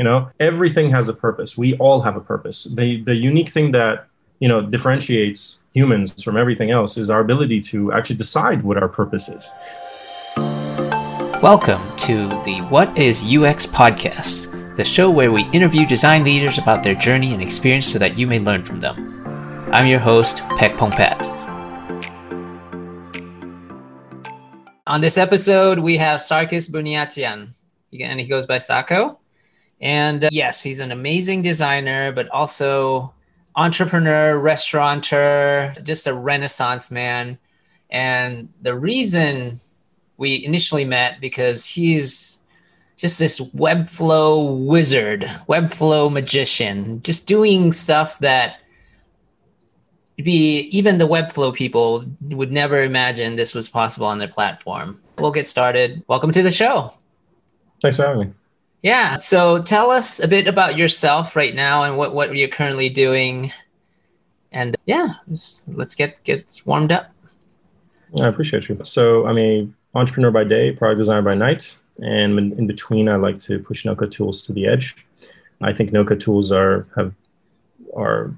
You know, everything has a purpose. We all have a purpose. The the unique thing that you know differentiates humans from everything else is our ability to actually decide what our purpose is. Welcome to the What is UX podcast, the show where we interview design leaders about their journey and experience so that you may learn from them. I'm your host, Pek Pongpat. On this episode, we have Sarkis Buniatian, and he goes by Sako. And uh, yes, he's an amazing designer, but also entrepreneur, restaurateur, just a renaissance man. And the reason we initially met because he's just this Webflow wizard, Webflow magician, just doing stuff that be even the Webflow people would never imagine this was possible on their platform. We'll get started. Welcome to the show. Thanks for having me. Yeah. So tell us a bit about yourself right now and what, what you're currently doing. And yeah, let's get get warmed up. I appreciate you. So I'm a entrepreneur by day, product designer by night, and in between, I like to push no code tools to the edge. I think no code tools are have are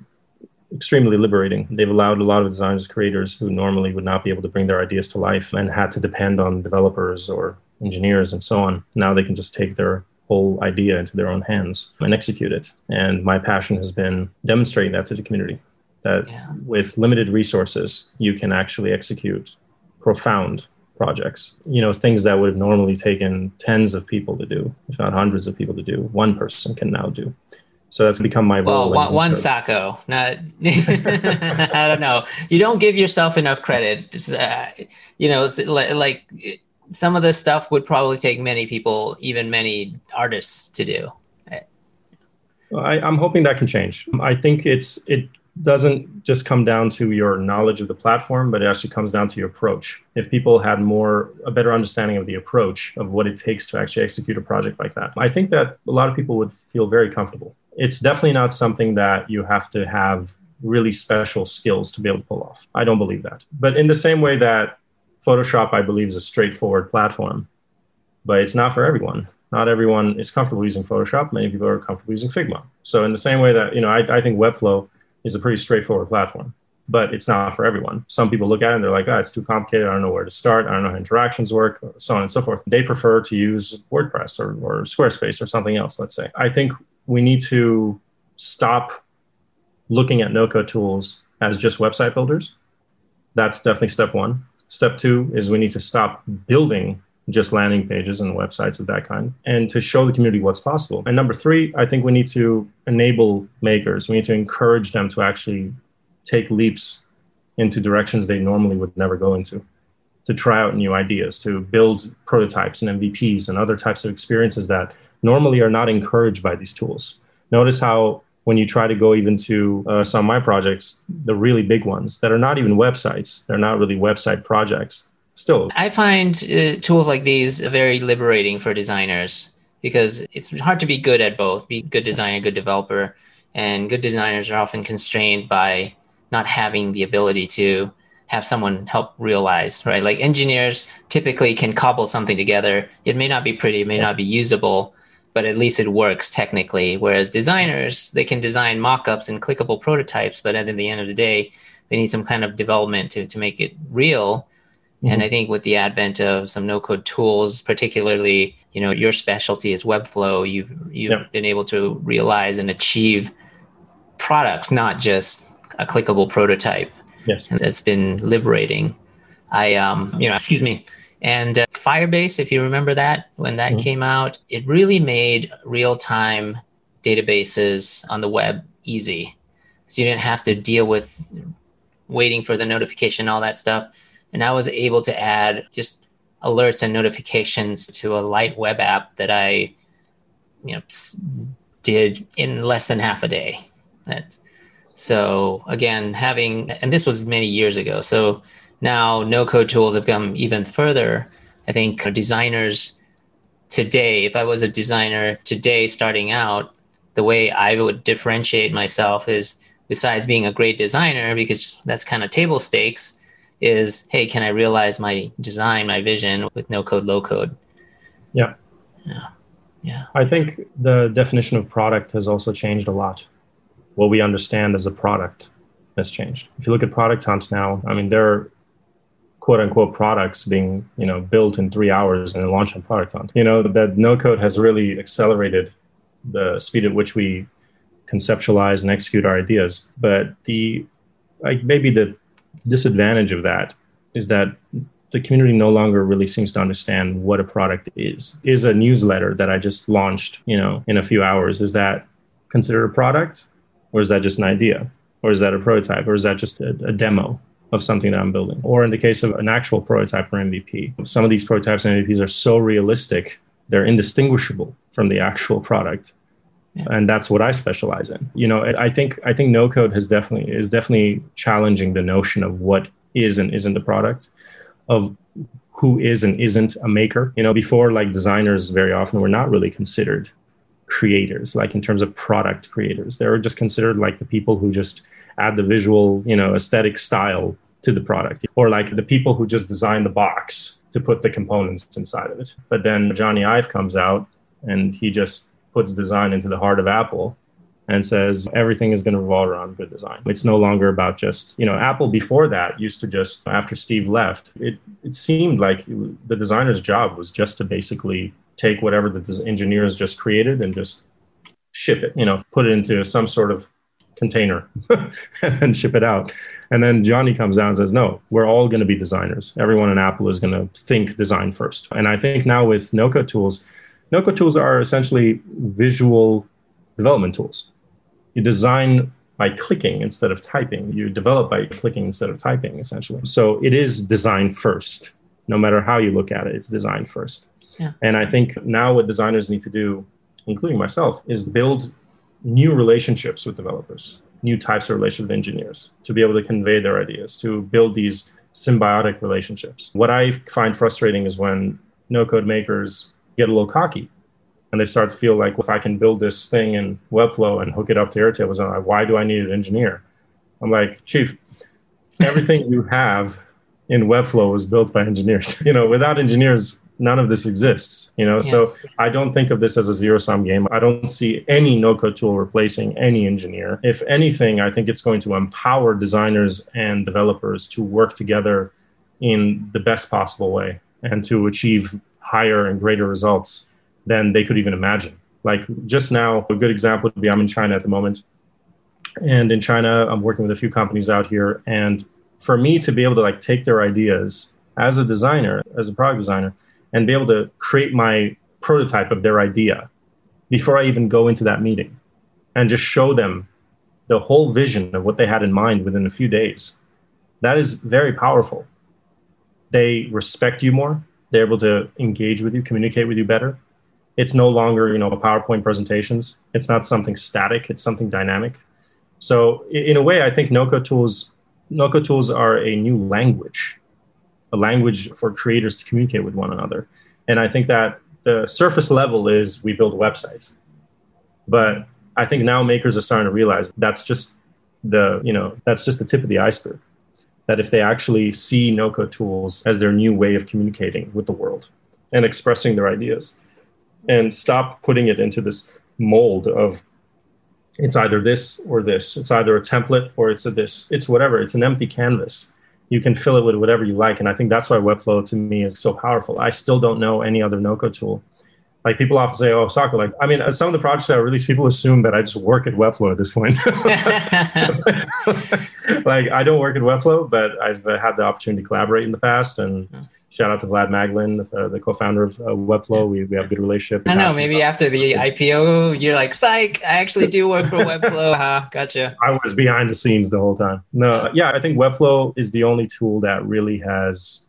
extremely liberating. They've allowed a lot of designers, creators who normally would not be able to bring their ideas to life and had to depend on developers or engineers and so on. Now they can just take their whole idea into their own hands and execute it. And my passion has been demonstrating that to the community that yeah. with limited resources, you can actually execute profound projects. You know, things that would have normally taken tens of people to do, if not hundreds of people to do, one person can now do. So that's become my role. Well, one, one Sako. Not, I don't know. You don't give yourself enough credit. Uh, you know, like some of this stuff would probably take many people, even many artists, to do. I, I'm hoping that can change. I think it's it doesn't just come down to your knowledge of the platform, but it actually comes down to your approach. If people had more, a better understanding of the approach of what it takes to actually execute a project like that, I think that a lot of people would feel very comfortable. It's definitely not something that you have to have really special skills to be able to pull off. I don't believe that. But in the same way that Photoshop, I believe, is a straightforward platform, but it's not for everyone. Not everyone is comfortable using Photoshop. Many people are comfortable using Figma. So in the same way that, you know, I, I think Webflow is a pretty straightforward platform, but it's not for everyone. Some people look at it and they're like, oh, it's too complicated. I don't know where to start. I don't know how interactions work, so on and so forth. They prefer to use WordPress or, or Squarespace or something else, let's say. I think we need to stop looking at no code tools as just website builders. That's definitely step one. Step two is we need to stop building just landing pages and websites of that kind and to show the community what's possible. And number three, I think we need to enable makers. We need to encourage them to actually take leaps into directions they normally would never go into, to try out new ideas, to build prototypes and MVPs and other types of experiences that normally are not encouraged by these tools. Notice how when you try to go even to uh, some of my projects, the really big ones that are not even websites, they're not really website projects. Still, I find uh, tools like these very liberating for designers because it's hard to be good at both, be good designer, good developer, and good designers are often constrained by not having the ability to have someone help realize, right? Like engineers typically can cobble something together. It may not be pretty, it may not be usable, but at least it works technically. Whereas designers, they can design mock-ups and clickable prototypes, but at the end of the day, they need some kind of development to, to make it real. Mm-hmm. And I think with the advent of some no-code tools, particularly, you know, your specialty is Webflow, you've you've yep. been able to realize and achieve products, not just a clickable prototype. Yes. And it's been liberating. I um, you know, excuse me, and uh, Firebase, if you remember that, when that mm-hmm. came out, it really made real time databases on the web easy. So you didn't have to deal with waiting for the notification, all that stuff. And I was able to add just alerts and notifications to a light web app that I, you know, did in less than half a day. That, so again, having, and this was many years ago. So now, no code tools have come even further. I think designers today, if I was a designer today starting out, the way I would differentiate myself is besides being a great designer, because that's kind of table stakes, is hey, can I realize my design, my vision with no code, low code? Yeah. Yeah. Yeah. I think the definition of product has also changed a lot. What we understand as a product has changed. If you look at Product Hunt now, I mean, there are quote unquote products being you know built in three hours and launched on Product Hunt. You know that no code has really accelerated the speed at which we conceptualize and execute our ideas. But the like maybe the disadvantage of that is that the community no longer really seems to understand what a product is. Is a newsletter that I just launched, you know, in a few hours, is that considered a product? Or is that just an idea? Or is that a prototype? Or is that just a, a demo of something that I'm building? Or in the case of an actual prototype or MVP, some of these prototypes and MVPs are so realistic, they're indistinguishable from the actual product. Yeah. And that's what I specialize in. You know, I think I think no code has definitely is definitely challenging the notion of what is and isn't a product of who is and isn't a maker. You know, before like designers very often were not really considered creators, like in terms of product creators. They were just considered like the people who just add the visual, you know, aesthetic style to the product, or like the people who just design the box to put the components inside of it. But then Jony Ive comes out and he just puts design into the heart of Apple and says everything is going to revolve around good design. It's no longer about just, you know, Apple before that used to just, after Steve left, it, it seemed like the designer's job was just to basically take whatever the engineers just created and just ship it, you know, put it into some sort of container and ship it out. And then Jony comes out and says, no, we're all going to be designers. Everyone in Apple is going to think design first. And I think now with no code tools, no code tools are essentially visual development tools. You design by clicking instead of typing. You develop by clicking instead of typing, essentially. So it is design first. No matter how you look at it, it's design first. Yeah. And I think now what designers need to do, including myself, is build new relationships with developers, new types of relationships with engineers to be able to convey their ideas, to build these symbiotic relationships. What I find frustrating is when no code makers get a little cocky and they start to feel like, well, if I can build this thing in Webflow and hook it up to Airtable, why do I need an engineer? I'm like, Chief, everything you have in Webflow was built by engineers. you know, without engineers, none of this exists. You know, yeah. so I don't think of this as a zero sum game. I don't see any no code tool replacing any engineer. If anything, I think it's going to empower designers and developers to work together in the best possible way and to achieve higher and greater results than they could even imagine. Like just now, a good example would be I'm in China at the moment. And in China, I'm working with a few companies out here. And for me to be able to like take their ideas as a designer, as a product designer, and be able to create my prototype of their idea before I even go into that meeting and just show them the whole vision of what they had in mind within a few days. That is very powerful. They respect you more. They're able to engage with you, communicate with you better it's no longer you know powerpoint presentations it's not something static it's something dynamic so in a way i think no code tools no code tools are a new language a language for creators to communicate with one another and i think that the surface level is we build websites but i think now makers are starting to realize that's just the you know that's just the tip of the iceberg that if they actually see no code tools as their new way of communicating with the world and expressing their ideas and stop putting it into this mold of it's either this or this. It's either a template or it's a this. It's whatever. It's an empty canvas. You can fill it with whatever you like. And I think that's why Webflow to me is so powerful. I still don't know any other no-code tool. Like people often say, "Oh, Sako." Like, I mean, uh, some of the projects that I release, people assume that I just work at Webflow at this point. like, I don't work at Webflow, but I've uh, had the opportunity to collaborate in the past, and hmm. Shout out to Vlad Magdalin, uh, the co-founder of uh, Webflow. We, we have a good relationship. I know. Maybe after the IPO, you're like, "Psych! I actually do work for Webflow." huh? Gotcha. I was behind the scenes the whole time. No, yeah, I think Webflow is the only tool that really has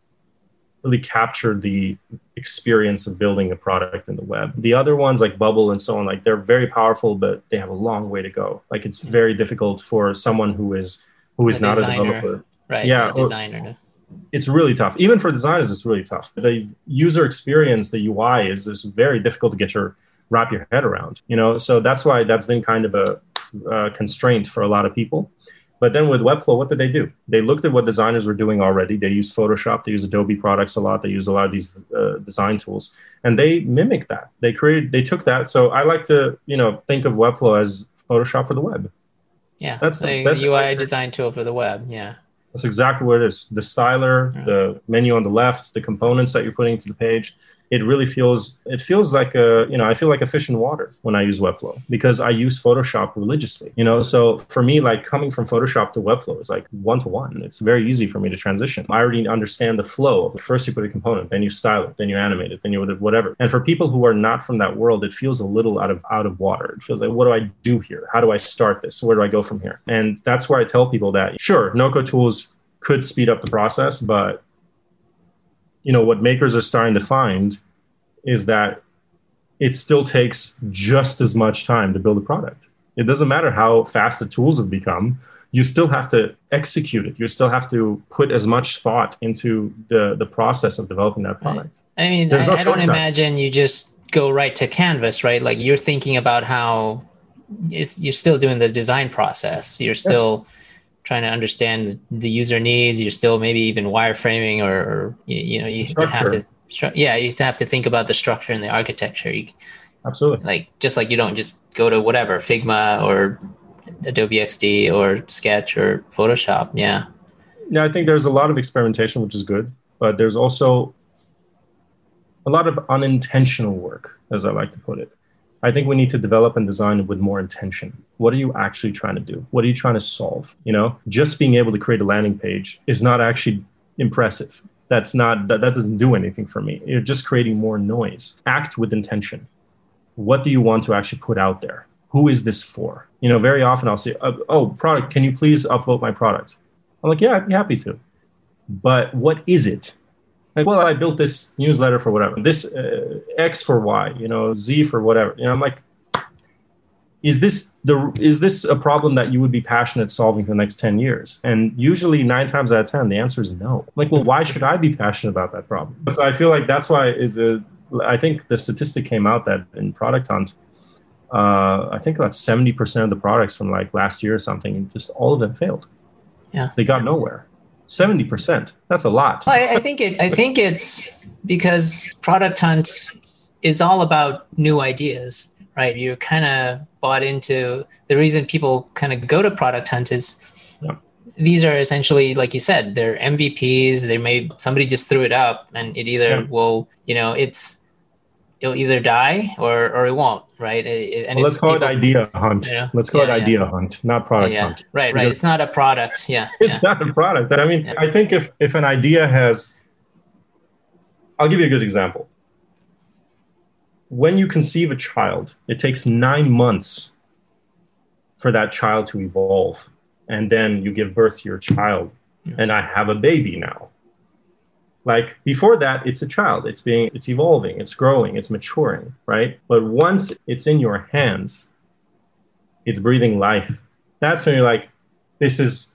really captured the experience of building a product in the web. The other ones like Bubble and so on, like they're very powerful, but they have a long way to go. Like it's very difficult for someone who is who is a not designer. a developer. Right. Yeah. A designer. It's really tough. Even for designers, it's really tough. The user experience, the UI is, is very difficult to get your wrap your head around. You know, so that's why that's been kind of a, a constraint for a lot of people. But then with Webflow, what did they do? They looked at what designers were doing already. They use Photoshop, they use Adobe products a lot, they use a lot of these uh, design tools, and they mimicked that. They created, they took that. So I like to, you know, think of Webflow as Photoshop for the web. Yeah, that's the UI design tool for the web. Yeah, that's exactly what it is. The styler, the menu on the left, the components that you're putting to the page it really feels it feels like a you know i feel like a fish in water when i use webflow because i use photoshop religiously you know? So for me like coming from photoshop to webflow is like one to one it's very easy for me to transition. I already understand the flow of first you put a component then you style it then you animate it then you whatever. And for people who are not from that world it feels a little out of out of water. It feels like what do i do here? How do i start this? Where do i go from here? And that's where i tell people that sure no code tools could speed up the process but you know what makers are starting to find is that it still takes just as much time to build a product. It doesn't matter how fast the tools have become you still have to execute it. You still have to put as much thought into the the process of developing that product. I mean I, no I don't imagine you just go right to canvas right? Like you're thinking about how you're still doing the design process. You're still yeah trying to understand the user needs. You're still maybe even wireframing, or, or you, you, know, you have to, yeah, you have to think about the structure and the architecture. You, Absolutely. Like just like you don't just go to whatever Figma or Adobe XD or Sketch or Photoshop. Yeah. Yeah, I think there's a lot of experimentation, which is good, but there's also a lot of unintentional work, as I like to put it. I think we need to develop and design with more intention. What are you actually trying to do? What are you trying to solve? You know, just being able to create a landing page is not actually impressive. That's not that, that doesn't do anything for me. You're just creating more noise. Act with intention. What do you want to actually put out there? Who is this for? You know, very often I'll say, "Oh, oh product, can you please upvote my product?" I'm like, "Yeah, I'd be happy to." But what is it? Like well i built this newsletter for whatever this uh, x for y you know z for whatever you know i'm like is this the is this a problem that you would be passionate solving for the next 10 years? And usually nine times out of 10 the answer is no. Like well why should i be passionate about that problem? So i feel like that's why the i think the statistic came out that in product hunt uh, i think about 70% of the products from like last year or something just all of them failed. Yeah. They got nowhere 70%. That's a lot. Well, I, I think it I think it's because product hunt is all about new ideas, right? You're kind of bought into the reason people kind of go to product hunt is yeah. these are essentially like you said, they're MVPs, they may somebody just threw it up and it either yeah. will, you know, it's it'll either die or or it won't, right? And well, let's call people, it idea hunt. You know? Let's call yeah, it idea yeah. hunt, not product yeah, hunt. Right, right. It's not a product. Yeah. It's not a product. I mean, I think if if an idea has I'll give you a good example. When you conceive a child, it takes 9 months for that child to evolve and then you give birth to your child and I have a baby now like before that it's a child. It's being it's evolving it's growing it's maturing right? But once it's in your hands it's breathing life. That's when you're like this is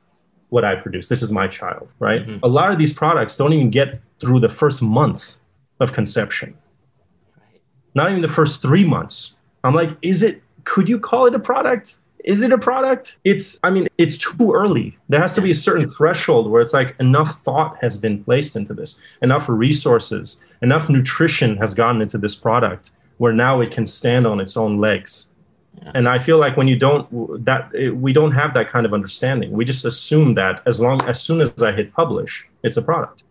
what i produce. This is my child right? Mm-hmm. a lot of these products don't even get through the first month of conception. Not even the first three months. I'm like is it could you call it a product is it a product? It's, I mean, it's too early. There has to be a certain threshold where it's like enough thought has been placed into this, enough resources, enough nutrition has gotten into this product where now it can stand on its own legs. Yeah. And I feel like when you don't that we don't have that kind of understanding. We just assume that as long as soon as I hit publish, it's a product.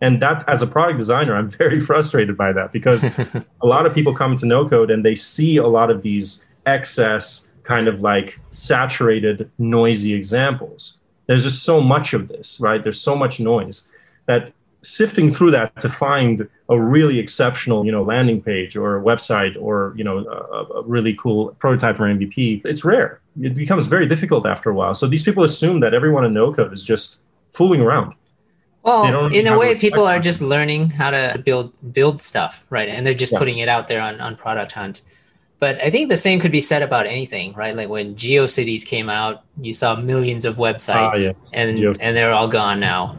And that as a product designer, I'm very frustrated by that because a lot of people come to no code and they see a lot of these excess kind of like saturated, noisy examples. There's just so much of this, right? There's so much noise that sifting through that to find a really exceptional, you know, landing page or a website or, you know, a, a really cool prototype for MVP, it's rare. It becomes very difficult after a while. So these people assume that everyone in no code is just fooling around. Well, in a way, people are just learning how to build build stuff, right? And they're just yeah. putting it out there on, on Product Hunt. But I think the same could be said about anything, right? Like when GeoCities came out, you saw millions of websites, ah, yes. and and they're all gone now.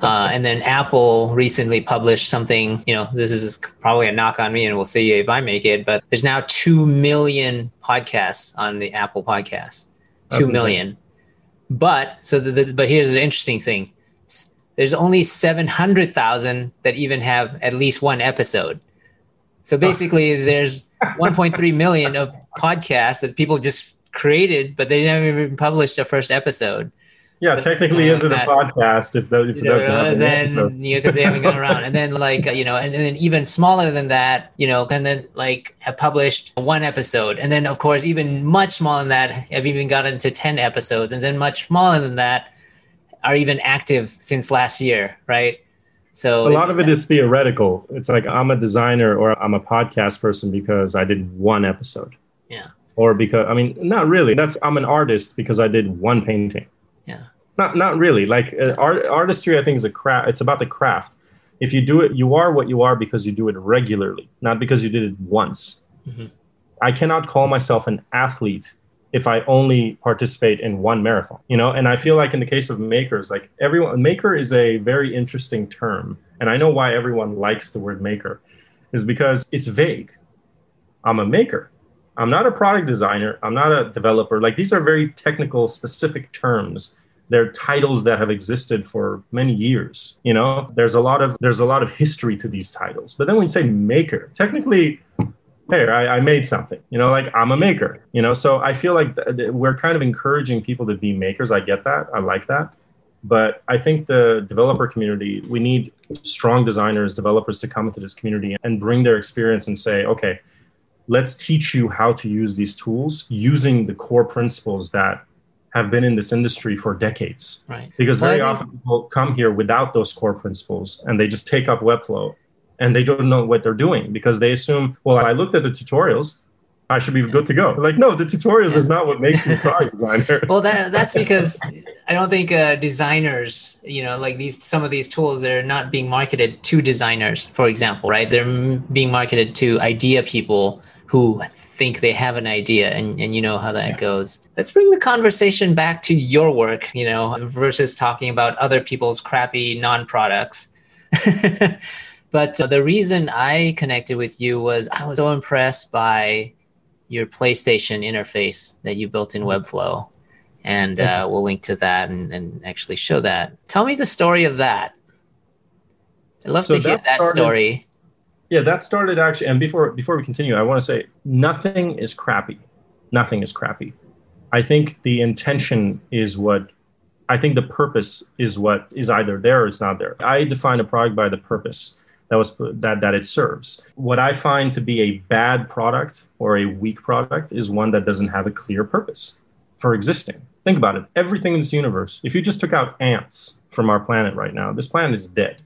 Uh, and then Apple recently published something. You know, this is probably a knock on me, and we'll see if I make it. But there's now two million podcasts on the Apple Podcast. Two That's million. Insane. But so the, the but here's the interesting thing. There's only 700,000 that even have at least one episode. So basically, there's 1.3 million of podcasts that people just created, but they never even published a first episode. Yeah, so, technically, is it a podcast if, those, if it doesn't have then, you know, because they haven't gone around. And then, like, you know, and, and then even smaller than that, you know, and then like have published one episode. And then, of course, even much smaller than that, have even gotten to 10 episodes. And then much smaller than that are even active since last year, right? So a lot of it is theoretical. It's like I'm a designer or I'm a podcast person because I did one episode. Yeah. Or because I mean, not really. That's I'm an artist because I did one painting. Yeah. Not not really. Like uh, art, artistry, I think is a craft. It's about the craft. If you do it, you are what you are because you do it regularly, not because you did it once. Mm-hmm. I cannot call myself an athlete if I only participate in one marathon, you know? And I feel like in the case of makers, like everyone, maker is a very interesting term. And I know why everyone likes the word maker is because it's vague. I'm a maker. I'm not a product designer. I'm not a developer. Like these are very technical, specific terms they're titles that have existed for many years you know there's a lot of there's a lot of history to these titles but then when you say maker technically hey I, I made something you know like i'm a maker you know so i feel like th- th- we're kind of encouraging people to be makers i get that i like that but i think the developer community we need strong designers developers to come into this community and bring their experience and say okay let's teach you how to use these tools using the core principles that have been in this industry for decades. Right. Because very well, often people come here without those core principles and they just take up Webflow and they don't know what they're doing because they assume, well, I looked at the tutorials. I should be good to go. Like, no, the tutorials is not what makes you a product designer. well, that, that's because I don't think uh, designers, you know, like these some of these tools, they're not being marketed to designers, for example, right? They're being marketed to idea people who think they have an idea and, and you know how that yeah. goes. Let's bring the conversation back to your work, you know, versus talking about other people's crappy non products. but uh, the reason I connected with you was I was so impressed by your PlayStation interface that you built in mm-hmm. Webflow. And uh, we'll link to that and, and actually show that. Tell me the story of that. I'd love so to hear that, that story yeah, that started actually. And before before we continue, I want to say nothing is crappy. Nothing is crappy. I think the intention is what. I think the purpose is what is either there or it's not there. I define a product by the purpose that was that that it serves. What I find to be a bad product or a weak product is one that doesn't have a clear purpose for existing. Think about it. Everything in this universe, if you just took out ants from our planet right now, this planet is dead.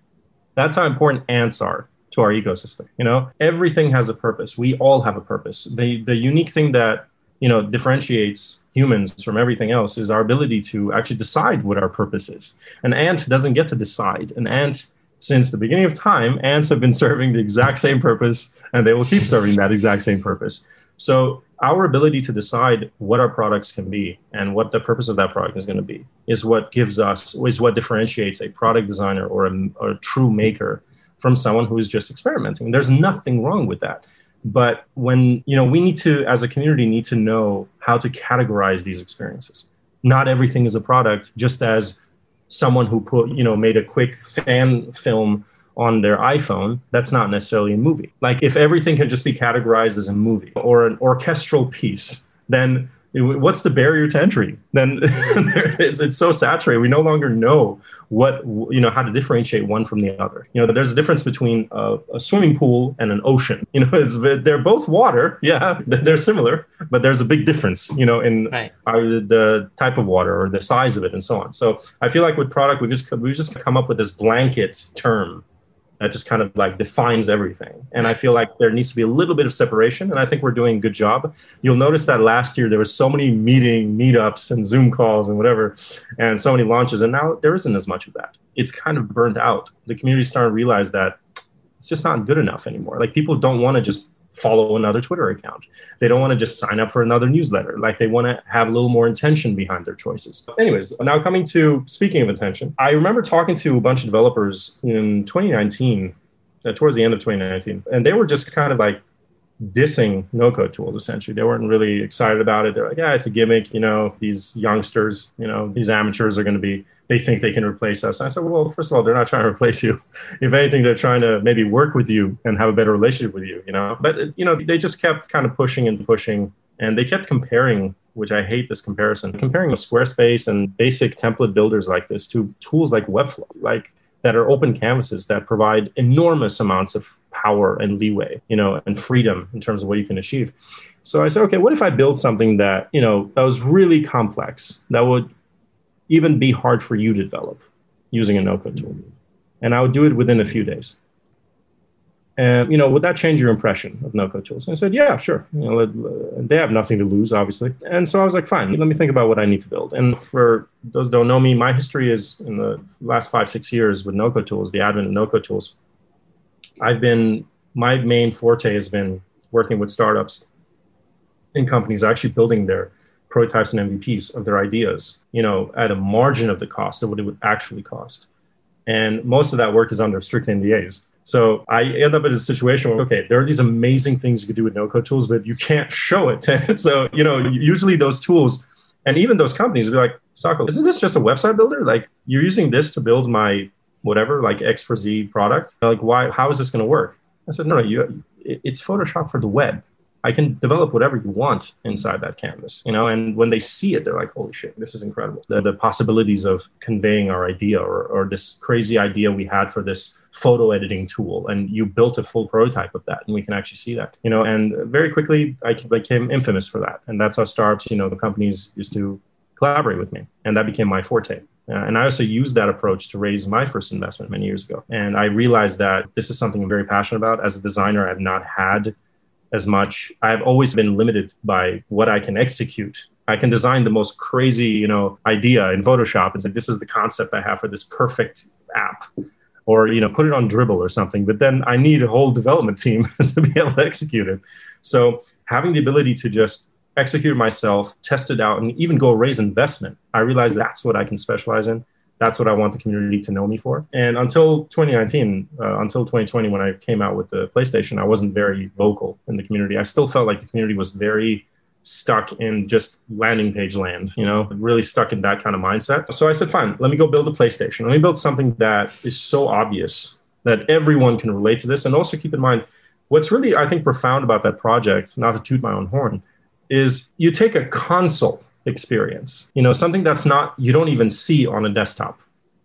That's how important ants are to our ecosystem. You know, everything has a purpose. We all have a purpose. The the unique thing that you know differentiates humans from everything else is our ability to actually decide what our purpose is. An ant doesn't get to decide. An ant since the beginning of time, ants have been serving the exact same purpose and they will keep serving that exact same purpose. So, our ability to decide what our products can be and what the purpose of that product is going to be is what gives us, is what differentiates a product designer or a, or a true maker from someone who is just experimenting. There's nothing wrong with that. But when, you know, we need to, as a community, need to know how to categorize these experiences. Not everything is a product, just as someone who put, you know, made a quick fan film on their iPhone, that's not necessarily a movie. Like if everything can just be categorized as a movie or an orchestral piece, then what's the barrier to entry? Then it's, it's so saturated we no longer know what you know how to differentiate one from the other. You know there's a difference between a, a swimming pool and an ocean. You know they're both water yeah they're similar but there's a big difference you know in right. the type of water or the size of it and so on. So i feel like with product we just we just come up with this blanket term that just kind of like defines everything. And I feel like there needs to be a little bit of separation. And I think we're doing a good job. You'll notice that last year there was so many meeting, meetups, and Zoom calls and whatever, and so many launches. And now there isn't as much of that. It's kind of burnt out. The community's starting to realize that it's just not good enough anymore. Like people don't want to just follow another Twitter account. They don't want to just sign up for another newsletter. Like they want to have a little more intention behind their choices. Anyways, now coming to speaking of intention, I remember talking to a bunch of developers in 2019, uh, towards the end of 2019, and they were just kind of like dissing no code tools essentially. They weren't really excited about it. They're like, yeah, it's a gimmick. You know, these youngsters, you know, these amateurs are going to be, they think they can replace us. And I said, well, first of all, they're not trying to replace you. If anything, they're trying to maybe work with you and have a better relationship with you, you know. But, uh, you know, they just kept kind of pushing and pushing and they kept comparing which I hate this comparison, comparing Squarespace and basic template builders like this to tools like Webflow. Like that are open canvases that provide enormous amounts of power and leeway, you know, and freedom in terms of what you can achieve. So I said, okay, what if I build something that, you know, that was really complex, that would even be hard for you to develop using a no-code tool? And I would do it within a few days. And you know, would that change your impression of no-code tools? And I said, yeah, sure. You know, they have nothing to lose, obviously. And so I was like, fine. Let me think about what I need to build. And for those don't know me, my history is in the last five, six years with no-code tools, the advent of no-code tools. I've been my main forte has been working with startups and companies actually building their prototypes and MVPs of their ideas, you know, at a margin of the cost of what it would actually cost. And most of that work is under strict NDAs. So I end up in a situation where, okay, there are these amazing things you could do with no code tools, but you can't show it. so, you know, usually those tools and even those companies be like, Sako, isn't this just a website builder? Like you're using this to build my whatever, like X for Z product. Like, why, how is this going to work? I said, no, no, you, it's Photoshop for the web. I can develop whatever you want inside that canvas, you know. And when they see it, they're like, "Holy shit, this is incredible!" The, the possibilities of conveying our idea or, or this crazy idea we had for this photo editing tool, and you built a full prototype of that, and we can actually see that, you know. And very quickly, I became infamous for that, and that's how startups, you know, the companies used to collaborate with me, and that became my forte. Uh, and I also used that approach to raise my first investment many years ago. And I realized that this is something I'm very passionate about. As a designer, I've not had as much. I've always been limited by what I can execute. I can design the most crazy, you know, idea in Photoshop. It's like this is the concept I have for this perfect app, or you know, put it on Dribbble or something. But then I need a whole development team to be able to execute it. So having the ability to just execute myself, test it out, and even go raise investment, I realize that's what I can specialize in that's what I want the community to know me for. And until 2019, uh, until 2020, when I came out with the PlayStation, I wasn't very vocal in the community. I still felt like the community was very stuck in just landing page land, you know, really stuck in that kind of mindset. So I said, fine, let me go build a PlayStation. Let me build something that is so obvious that everyone can relate to this. And also keep in mind, what's really, I think, profound about that project, not to toot my own horn, is you take a console experience. You know, something that's not you don't even see on a desktop,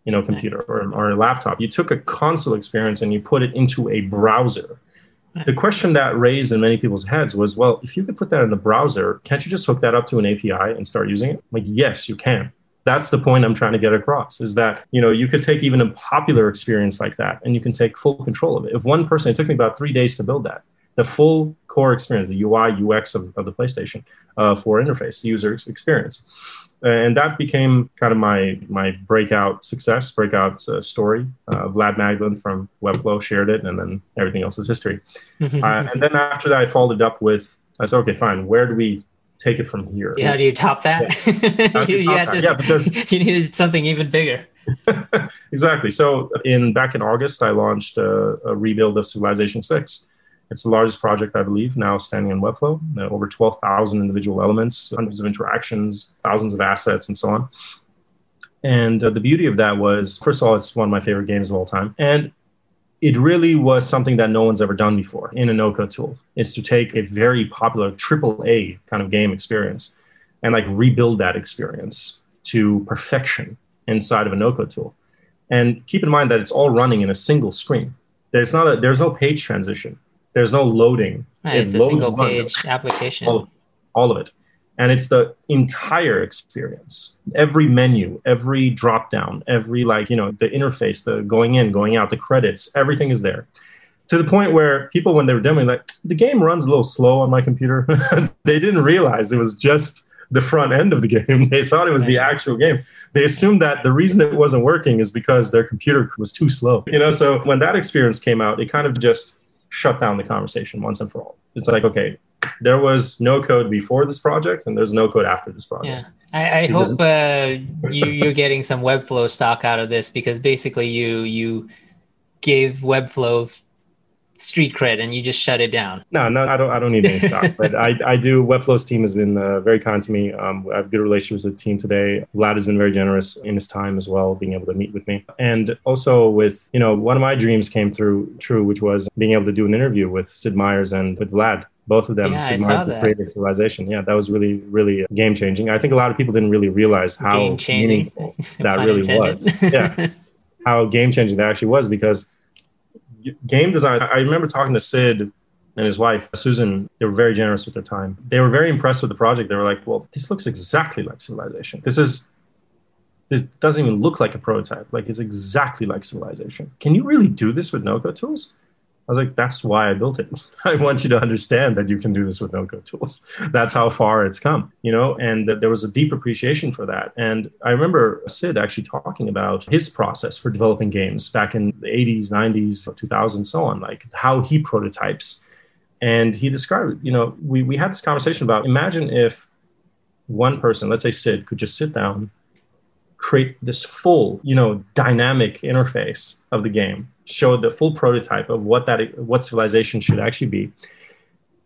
you know, computer or, or a laptop. You took a console experience and you put it into a browser. The question that raised in many people's heads was, well, if you could put that in the browser, can't you just hook that up to an API and start using it? Like, yes, you can. That's the point I'm trying to get across is that, you know, you could take even a popular experience like that and you can take full control of it. If one person, it took me about three days to build that the full core experience, the UI, UX of, of the PlayStation uh, for interface, user experience. And that became kind of my my breakout success, breakout uh, story. Uh, Vlad Magdalin from Webflow shared it, and then everything else is history. Uh, and then after that, I followed it up with, I said, okay, fine, where do we take it from here? Yeah, how do you top that? Yeah. you, you, had to, yeah, because, you needed something even bigger. exactly. So in back in August, I launched a, a rebuild of Civilization Six it's the largest project, I believe, now standing on Webflow. Over 12,000 individual elements, hundreds of interactions, thousands of assets, and so on. And uh, the beauty of that was, first of all, it's one of my favorite games of all time. And it really was something that no one's ever done before in a no-code tool, is to take a very popular AAA kind of game experience and like rebuild that experience to perfection inside of a no-code tool. And keep in mind that it's all running in a single screen. There's not a there's no page transition there's no loading. Right, it it's a single page application. All, all of it. And it's the entire experience. Every menu, every drop down, every like, you know, the interface, the going in, going out, the credits, everything is there. To the point where people, when they were demoing, like, the game runs a little slow on my computer. they didn't realize it was just the front end of the game. They thought it was the actual game. They assumed that the reason it wasn't working is because their computer was too slow. You know, so when that experience came out, it kind of just shut down the conversation once and for all. It's like, okay, there was no code before this project and there's no code after this project. Yeah. I, I hope uh, you, you're getting some Webflow stock out of this because basically you you gave Webflow street cred and you just shut it down. No, no, I don't. I don't need any stock, but I, I do. Webflow's team has been uh, very kind to me. Um, I have good relationships with the team today. Vlad has been very generous in his time as well, being able to meet with me, and also with you know one of my dreams came through true, which was being able to do an interview with Sid Meier's and with Vlad. Both of them, Yeah, Sid I Meier's the of Civilization. Yeah, that was really, really game changing. I think a lot of people didn't really realize how Game changing. meaningful that really was. Yeah. how game changing that actually was because game design. I remember talking to Sid and his wife Susan. They were very generous with their time. They were very impressed with the project. They were like, "Well, this looks exactly like Civilization. This is." This doesn't even look like a prototype. Like it's exactly like Civilization. Can you really do this with no-code tools? I was like, that's why I built it. I want you to understand that you can do this with no-code tools. That's how far it's come, you know. And there was a deep appreciation for that. And I remember Sid actually talking about his process for developing games back in the 80s, 90s, 2000s, so on, like how he prototypes. And he described, you know, we we had this conversation about imagine if one person, let's say Sid, could just sit down, create this full, you know, dynamic interface of the game, show the full prototype of what that what civilization should actually be,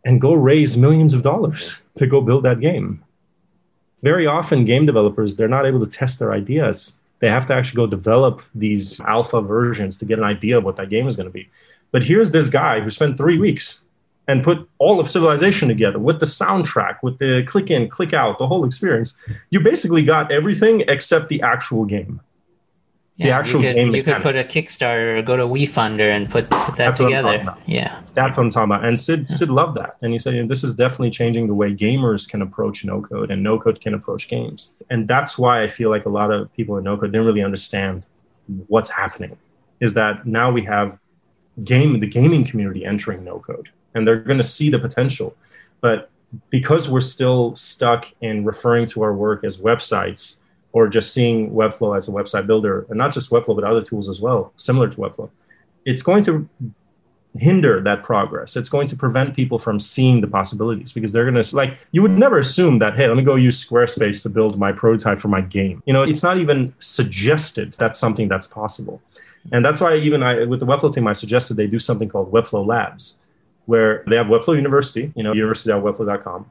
and go raise millions of dollars to go build that game. Very often, game developers they're not able to test their ideas. They have to actually go develop these alpha versions to get an idea of what that game is going to be. But here's this guy who spent three weeks and put all of civilization together with the soundtrack, with the click in, click out, the whole experience. You basically got everything except the actual game. The actual you could, game you could put a. Kickstarter or go to WeFunder and put, put that That's together. Yeah. That's what I'm talking about. And Sid Sid loved that. And he said, you know, this is definitely changing the way gamers can approach no code and no code can approach games. And that's why I feel like a lot of people in no code didn't really understand what's happening. Is that now we have game the gaming community entering no code and they're going to see the potential. But because we're still stuck in referring to our work as websites or just seeing Webflow as a website builder, and not just Webflow, but other tools as well, similar to Webflow, it's going to hinder that progress. It's going to prevent people from seeing the possibilities because they're going to like you would never assume that hey, let me go use Squarespace to build my prototype for my game. You know, it's not even suggested that's something that's possible. And that's why even I with the Webflow team I suggested they do something called Webflow Labs where they have Webflow University, you know, university.webflow.com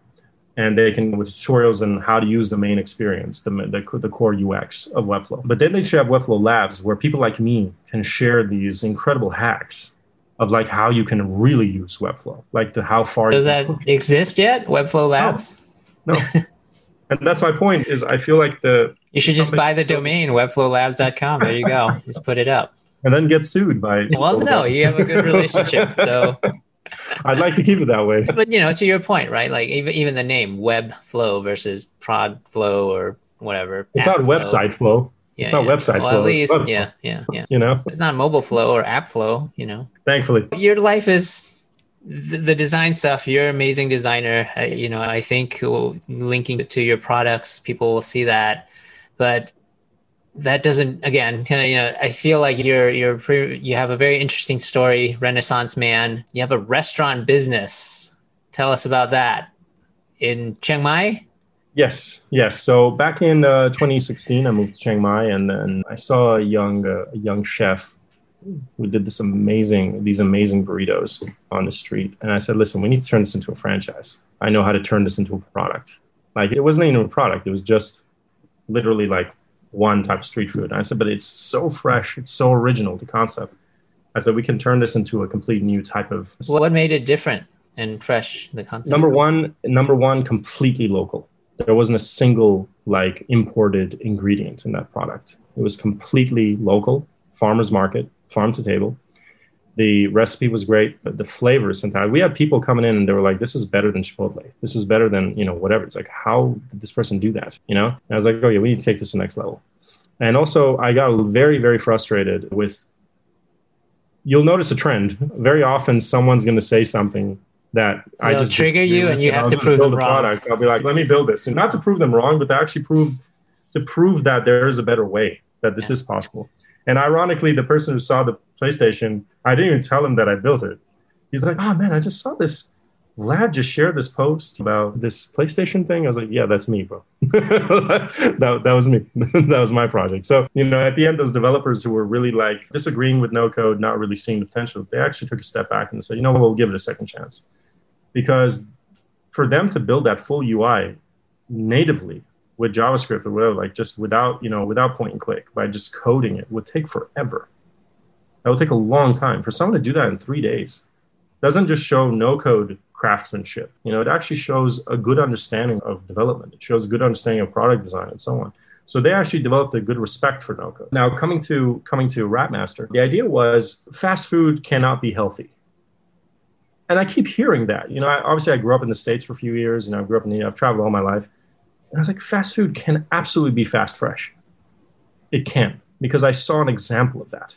and they can with tutorials on how to use the main experience, the, the, the core UX of Webflow. But then they should have Webflow Labs where people like me can share these incredible hacks of like how you can really use Webflow, like the how far. Does that exist yet? Webflow Labs? No, and that's my point. Is I feel like the You should just buy the domain webflowlabs.com. There you go. just put it up. and then get sued by. Well, no, you have a good relationship. So, I'd like to keep it that way. but you know, to your point, right? Like even even the name web flow versus Prod Flow or whatever. It's not Flow. website flow. Yeah, it's not yeah. website well, flow, At least, yeah, yeah, yeah. You know, It's not mobile flow or app flow. You know, thankfully. your life is the, the design stuff. You're an amazing designer. Uh, you know, I think uh, linking to your products, people will see that, but that doesn't again kind of you know i feel like you're you're pre- you have a very interesting story renaissance man you have a restaurant business tell us about that in chiang mai Yes, yes. So back in uh, 2016, I moved to Chiang Mai, and then I saw a young uh, a young chef who did this amazing these amazing burritos on the street, and I said, "Listen, we need to turn this into a franchise. I know how to turn this into a product. Like it wasn't even a product; it was just literally like one type of street food." And I said, "But it's so fresh, it's so original, the concept." I said, "We can turn this into a complete new type of." what made it different and fresh the concept number one number one completely local there wasn't a single like imported ingredient in that product it was completely local farmers market farm to table the recipe was great but the flavor is fantastic we had people coming in and they were like this is better than chipotle this is better than you know whatever it's like how did this person do that you know and i was like oh yeah we need to take this to the next level and also i got very very frustrated with you'll notice a trend very often someone's going to say something that I They'll just trigger you and you have I'll to prove them a wrong. Product. I'll be like, let me build this, and not to prove them wrong, but to actually prove to prove that there is a better way that this Yeah. is possible. And ironically, the person who saw the PlayStation, I didn't even tell him that I built it. He's like, oh man, I just saw this Vlad just shared this post about this PlayStation thing. I was like, yeah, that's me, bro. that, that was me. that was my project. So, you know, at the end, those developers who were really like disagreeing with no code, not really seeing the potential, they actually took a step back and said, you know what, we'll give it a second chance. Because for them to build that full UI natively with JavaScript or whatever, like just without, you know, without point and click, by just coding it would take forever. That would take a long time. For someone to do that in three days doesn't just show no code craftsmanship. You know, it actually shows a good understanding of development. It shows a good understanding of product design and so on. So they actually developed a good respect for no code. Now coming to coming to Wrapmaster, the idea was fast food cannot be healthy. And I keep hearing that. You know, I, obviously I grew up in the States for a few years and I grew up in the, I've traveled all my life. And I was like, fast food can absolutely be fast fresh. It can, because I saw an example of that.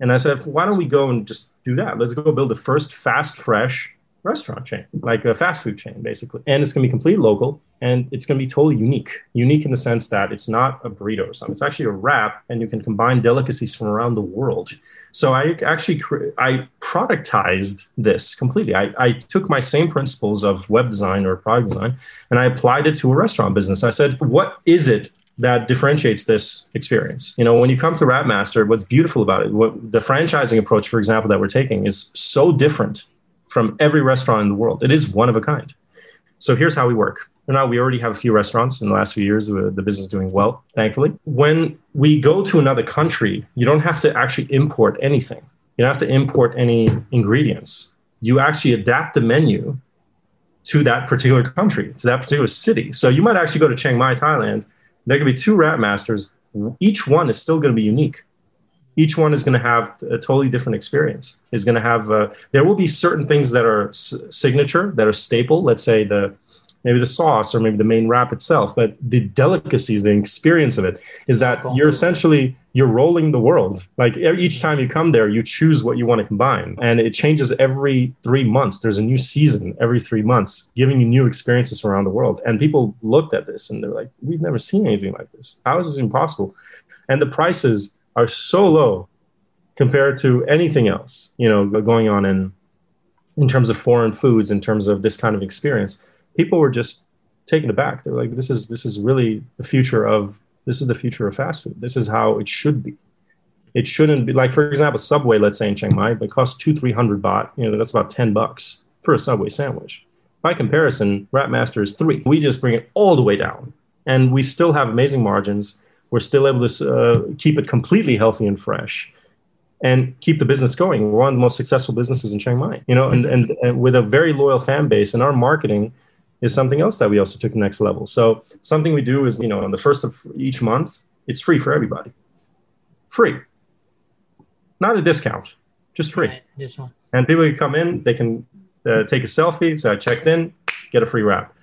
And I said, why don't we go and just do that? Let's go build the first fast, fresh restaurant chain, like a fast food chain, basically. And it's going to be completely local and it's going to be totally unique. Unique in the sense that it's not a burrito or something. It's actually a wrap and you can combine delicacies from around the world. So I actually, I productized this completely. I, I took my same principles of web design or product design and I applied it to a restaurant business. I said, what is it that differentiates this experience. You know, when you come to Wrapmaster, what's beautiful about it, what the franchising approach, for example, that we're taking is so different from every restaurant in the world. It is one of a kind. So here's how we work. Now we already have a few restaurants in the last few years. The business is doing well, thankfully. When we go to another country, you don't have to actually import anything. You don't have to import any ingredients. You actually adapt the menu to that particular country, to that particular city. So you might actually go to Chiang Mai, Thailand, there could be two Wrapmasters. Each one is still going to be unique. Each one is going to have a totally different experience. Is going to have uh, there will be certain things that are s- signature, that are staple. Let's say the maybe the sauce or maybe the main wrap itself but the delicacies the experience of it is that cool. you're essentially you're rolling the world. Like each time you come there you choose what you want to combine and it changes every three months. There's a new season every three months giving you new experiences around the world. And people looked at this and they're like we've never seen anything like this. How is this impossible? And the prices are so low compared to anything else you know going on in in terms of foreign foods in terms of this kind of experience people were just taken aback. They were like, "This is this is really the future of this is the future of fast food. This is how it should be. It shouldn't be like, for example, Subway. Let's say in Chiang Mai, it costs two three hundred baht. You know, that's about ten bucks for a Subway sandwich. By comparison, Wrapmaster is three. We just bring it all the way down, and we still have amazing margins. We're still able to uh, keep it completely healthy and fresh and keep the business going. We're one of the most successful businesses in Chiang Mai, you know, and, and, and with a very loyal fan base. And our marketing is something else that we also took the next level. So something we do is, you know, on the first of each month, it's free for everybody. Free. Not a discount, just free. Right, this one. And people can come in, they can uh, take a selfie. So I checked in, get a free wrap.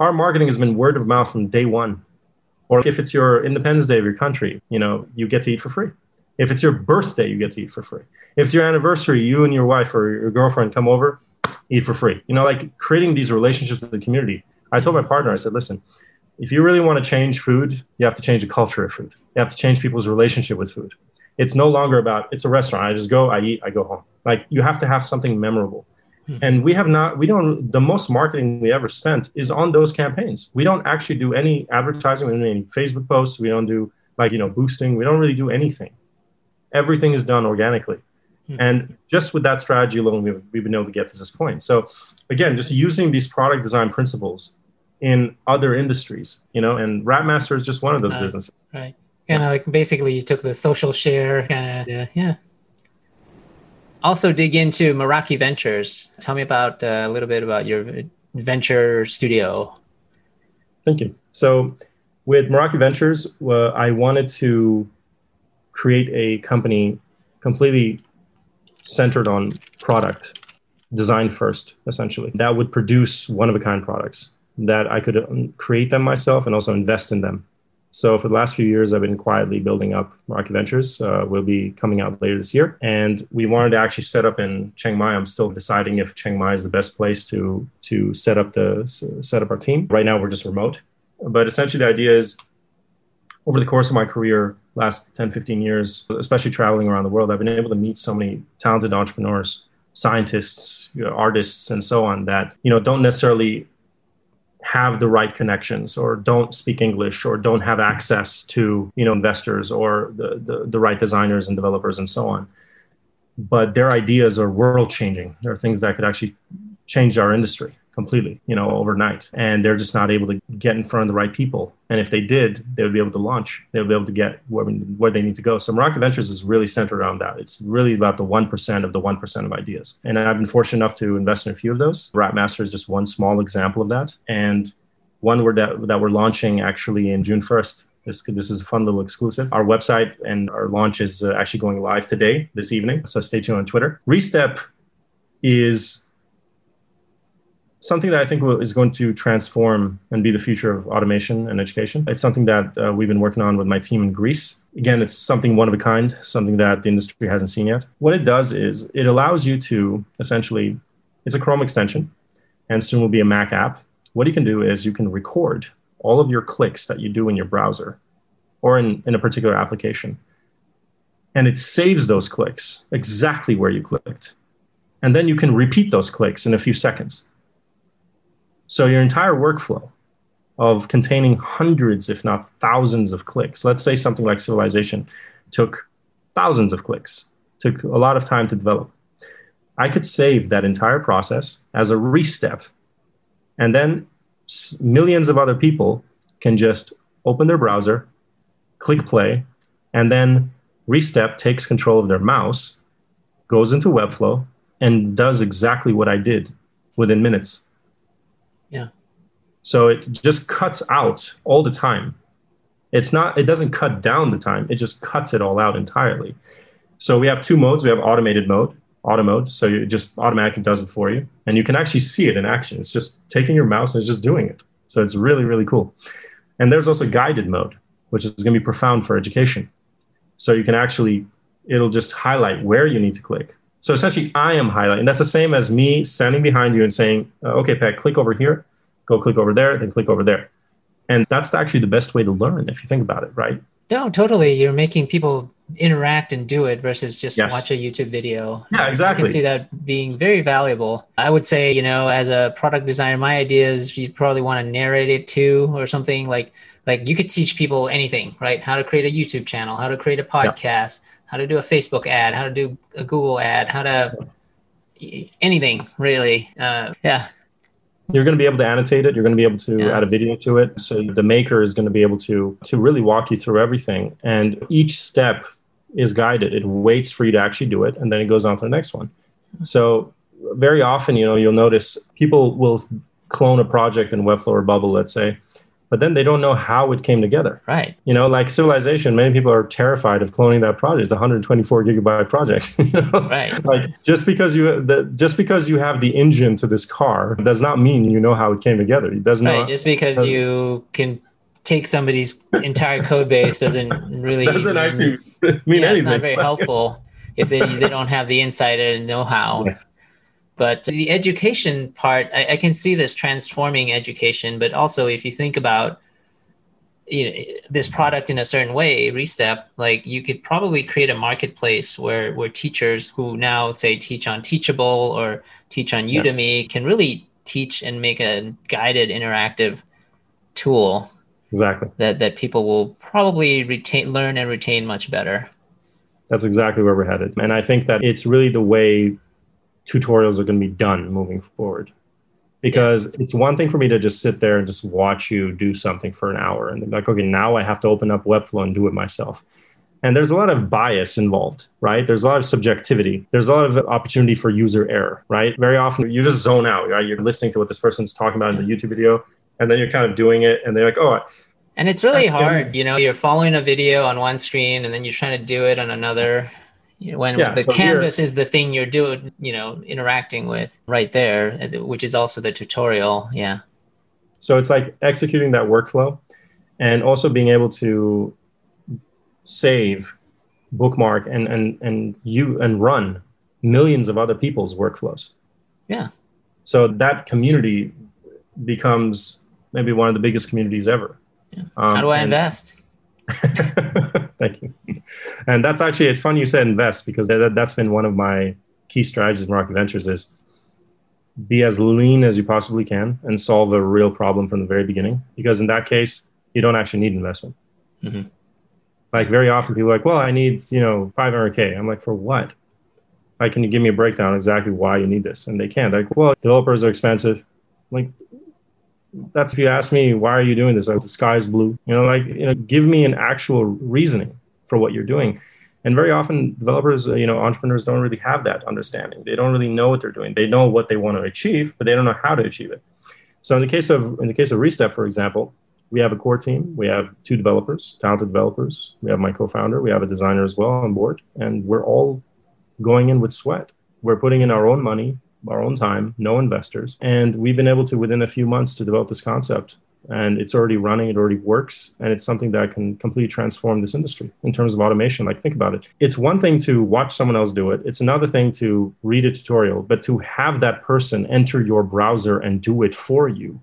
Our marketing has been word of mouth from day one. Or if it's your Independence Day of your country, you know, you get to eat for free. If it's your birthday, you get to eat for free. If it's your anniversary, you and your wife or your girlfriend come over, eat for free. You know, like creating these relationships with the community. I told my partner, I said, listen, if you really want to change food, you have to change the culture of food. You have to change people's relationship with food. It's no longer about it's a restaurant. I just go, I eat, I go home. Like you have to have something memorable. Hmm. And we have not, we don't, the most marketing we ever spent is on those campaigns. We don't actually do any advertising, we don't do any Facebook posts, we don't do like, you know, boosting, we don't really do anything. Everything is done organically. Mm-hmm. And just with that strategy alone, we've, we've been able to get to this point. So again, just using these product design principles in other industries, you know, and Wrapmaster is just one of those uh, businesses. Right. Kind of like basically you took the social share kind of, uh, yeah. Also dig into Meraki Ventures. Tell me about uh, a little bit about your venture studio. Thank you. So with Meraki Ventures, uh, I wanted to create a company completely centered on product design first, essentially. That would produce one of a kind products that I could um, create them myself and also invest in them. So for the last few years, I've been quietly building up Meraki Ventures. Uh, will be coming out later this year, and we wanted to actually set up in Chiang Mai. I'm still deciding if Chiang Mai is the best place to to set up the set up our team. Right now, we're just remote, but essentially the idea is over the course of my career, last 10, 15 years, especially traveling around the world, I've been able to meet so many talented entrepreneurs, scientists, you know, artists, and so on that you know don't necessarily have the right connections or don't speak english or don't have access to you know investors or the, the, the right designers and developers and so on. But their ideas are world changing there are things that could actually change our industry completely, you know, overnight. And they're just not able to get in front of the right people. And if they did, they would be able to launch. They would be able to get where, where they need to go. So Meraki Ventures is really centered around that. It's really about the 1% of the 1% of ideas. And I've been fortunate enough to invest in a few of those. Wrapmaster is just one small example of that. And one we're that, that we're launching actually in June 1st this, this is a fun little exclusive. Our website and our launch is uh, actually going live today, this evening. So stay tuned on Twitter. Restep is something that I think is going to transform and be the future of automation and education. It's something that uh, we've been working on with my team in Greece. Again, it's something one of a kind, something that the industry hasn't seen yet. What it does is it allows you to essentially, it's a Chrome extension, and soon will be a Mac app. What you can do is you can record all of your clicks that you do in your browser or in, in a particular application. And it saves those clicks exactly where you clicked. And then you can repeat those clicks in a few seconds. So your entire workflow of containing hundreds, if not thousands of clicks, let's say something like civilization took thousands of clicks, took a lot of time to develop. I could save that entire process as a restep. And then millions of other people can just open their browser, click play, and then Restep takes control of their mouse, goes into Webflow, and does exactly what I did within minutes. So it just cuts out all the time. It's not, it doesn't cut down the time, it just cuts it all out entirely. So we have two modes. We have automated mode, auto mode. So it just automatically does it for you. And you can actually see it in action. It's just taking your mouse and it's just doing it. So it's really, really cool. And there's also guided mode, which is going to be profound for education. So you can actually, it'll just highlight where you need to click. So essentially, I am highlighting. That's the same as me standing behind you and saying, okay, Pat, click over here, go click over there, then click over there. And that's actually the best way to learn if you think about it, right? No, totally. You're making people interact and do it versus just yes. watch a YouTube video. Yeah, exactly. I can see that being very valuable. I would say, you know, as a product designer, my idea is you'd probably want to narrate it too or something like like you could teach people anything, right? How to create a YouTube channel, how to create a podcast, yeah how to do a Facebook ad, how to do a Google ad, how to anything really. Uh, yeah. You're going to be able to annotate it. You're going to be able to yeah. add a video to it. So the maker is going to be able to to really walk you through everything, and each step is guided. It waits for you to actually do it, and then it goes on to the next one. So very often, you know, you'll notice people will clone a project in Webflow or Bubble, let's say, but then they don't know how it came together. Right. You know, like Civilization, many people are terrified of cloning that project. It's a 124 gigabyte project. You know? Right. Like just because you the, just because you have the engine to this car does not mean you know how it came together. It does not. Right. Just because you can take somebody's entire code base doesn't really doesn't mean, actually mean yeah, anything. It's not very helpful if they, they don't have the insight and know how. Yes. But the education part, I, I, can see this transforming education. But also, if you think about you know, this product in a certain way, Restep, like you could probably create a marketplace where where teachers who now say teach on Teachable or teach on Udemy yeah. can really teach and make a guided interactive tool exactly that that people will probably retain learn and retain much better that's exactly where we're headed and i think that it's really the way tutorials are going to be done moving forward. Because yeah. it's one thing for me to just sit there and just watch you do something for an hour and then like okay now i have to open up webflow and do it myself. And there's a lot of bias involved right? There's a lot of subjectivity. There's a lot of opportunity for user error right? Very often you just zone out right? You're listening to what this person's talking about in the youtube video and then you're kind of doing it and they're like oh and it's really hard you know you're following a video on one screen and then you're trying to do it on another you know, when yeah, the so canvas is the thing you're doing, you know, interacting with right there, which is also the tutorial. Yeah. So it's like executing that workflow and also being able to save, bookmark, and and and you and run millions of other people's workflows. Yeah. So that community becomes maybe one of the biggest communities ever. Yeah. Um, How do I invest? Thank you. And that's actually, it's funny you said invest because that, that's been one of my key strategies of Meraki Ventures is be as lean as you possibly can and solve a real problem from the very beginning. Because in that case, you don't actually need investment. Mm-hmm. Like very often people are like, well, I need, you know, 500K. I'm like, for what? Like, can you give me a breakdown exactly why you need this? And they can't. Like, well, developers are expensive. Like, that's if you ask me, why are you doing this? Like, the sky's blue. You know, like, you know, give me an actual reasoning for what you're doing. And very often, developers, uh, you know, entrepreneurs don't really have that understanding. They don't really know what they're doing. They know what they want to achieve, but they don't know how to achieve it. So in the case of in the case of Restep, for example, we have a core team. We have two developers, talented developers. We have my co-founder. We have a designer as well on board, and we're all going in with sweat. We're putting in our own money, our own time, no investors, and we've been able to within a few months to develop this concept. And it's already running it already works and it's something that can completely transform this industry in terms of automation like think about it. It's one thing to watch someone else do it. It's another thing to read a tutorial. But to have that person enter your browser and do it for you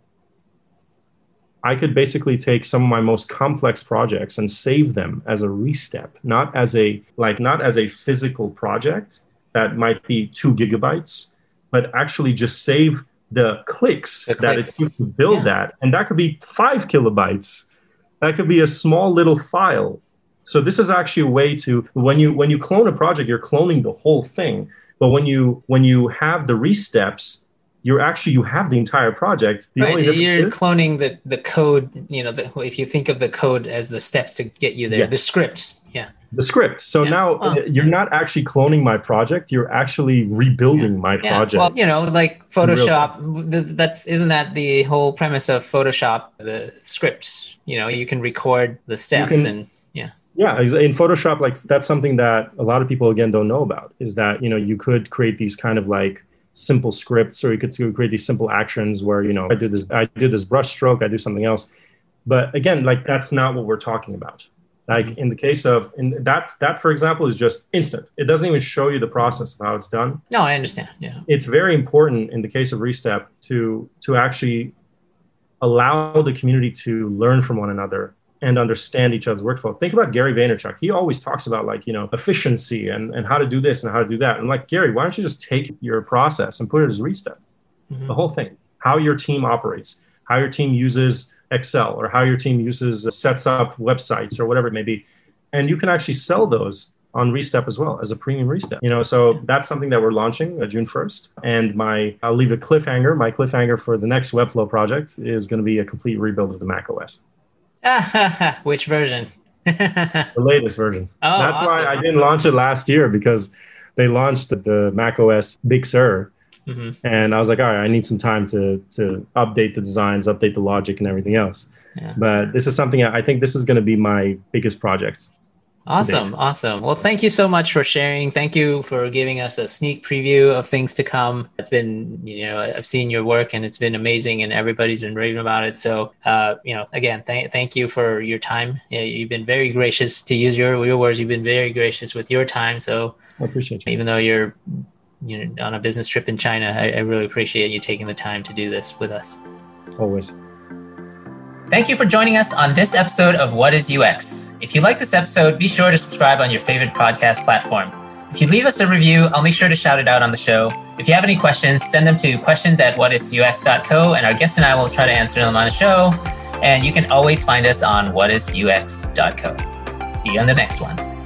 i could basically take some of my most complex projects and save them as a restep not as a like not as a physical project that might be two gigabytes but actually just save the clicks, the that clicks. it took to build yeah. that. And that could be five kilobytes. That could be a small little file. So this is actually a way to when you when you clone a project, you're cloning the whole thing. But when you when you have the resteps, you're actually you have the entire project. The right. you're is, cloning the the code. You know, the, if you think of the code as the steps to get you there, yes. the script. Yeah the script. So yeah. now oh. you're not actually cloning my project; you're actually rebuilding yeah. my yeah. project. Well, you know, like Photoshop. That's isn't that the whole premise of Photoshop? The script. You know, you can record the steps can, and yeah. Yeah, in Photoshop, like that's something that a lot of people again don't know about. Is that you know you could create these kind of like simple scripts, or you could create these simple actions where you know I do this, I do this brush stroke, I do something else. But again, like that's not what we're talking about like mm-hmm. in the case of in that that for example is just instant. It doesn't even show you the process of how it's done. No, I understand. Yeah. It's very important in the case of Restep to to actually allow the community to learn from one another and understand each other's workflow. Think about Gary Vaynerchuk. He always talks about like, you know, efficiency and, and how to do this and how to do that. And like, Gary, why don't you just take your process and put it as Restep? Mm-hmm. The whole thing, how your team operates, how your team uses Excel or how your team uses uh, sets up websites or whatever it may be, and you can actually sell those on Restep as well as a premium Restep. You know, so that's something that we're launching uh, June 1st. And my I'll leave a cliffhanger. My cliffhanger for the next Webflow project is going to be a complete rebuild of the Mac OS. Which version? the latest version. Oh, that's awesome. why I didn't launch it last year because they launched the Mac OS Big Sur Mm-hmm. And I was like, all right, I need some time to to update the designs, update the logic, and everything else. Yeah. But this is something I think this is going to be my biggest project. Awesome, awesome. Well, thank you so much for sharing. Thank you for giving us a sneak preview of things to come. It's been, you know, I've seen your work and it's been amazing, and everybody's been raving about it. So, uh, you know, again, thank thank you for your time. You've been very gracious to use your your words. You've been very gracious with your time. So, I appreciate you. Even though you're you know, on a business trip in China. I, I really appreciate you taking the time to do this with us. Always. Thank you for joining us on this episode of What is UX. If you like this episode, be sure to subscribe on your favorite podcast platform. If you leave us a review, I'll make sure to shout it out on the show. If you have any questions, send them to questions at whatisux.co, and our guest and I will try to answer them on the show. And you can always find us on whatisux.co. See you on the next one.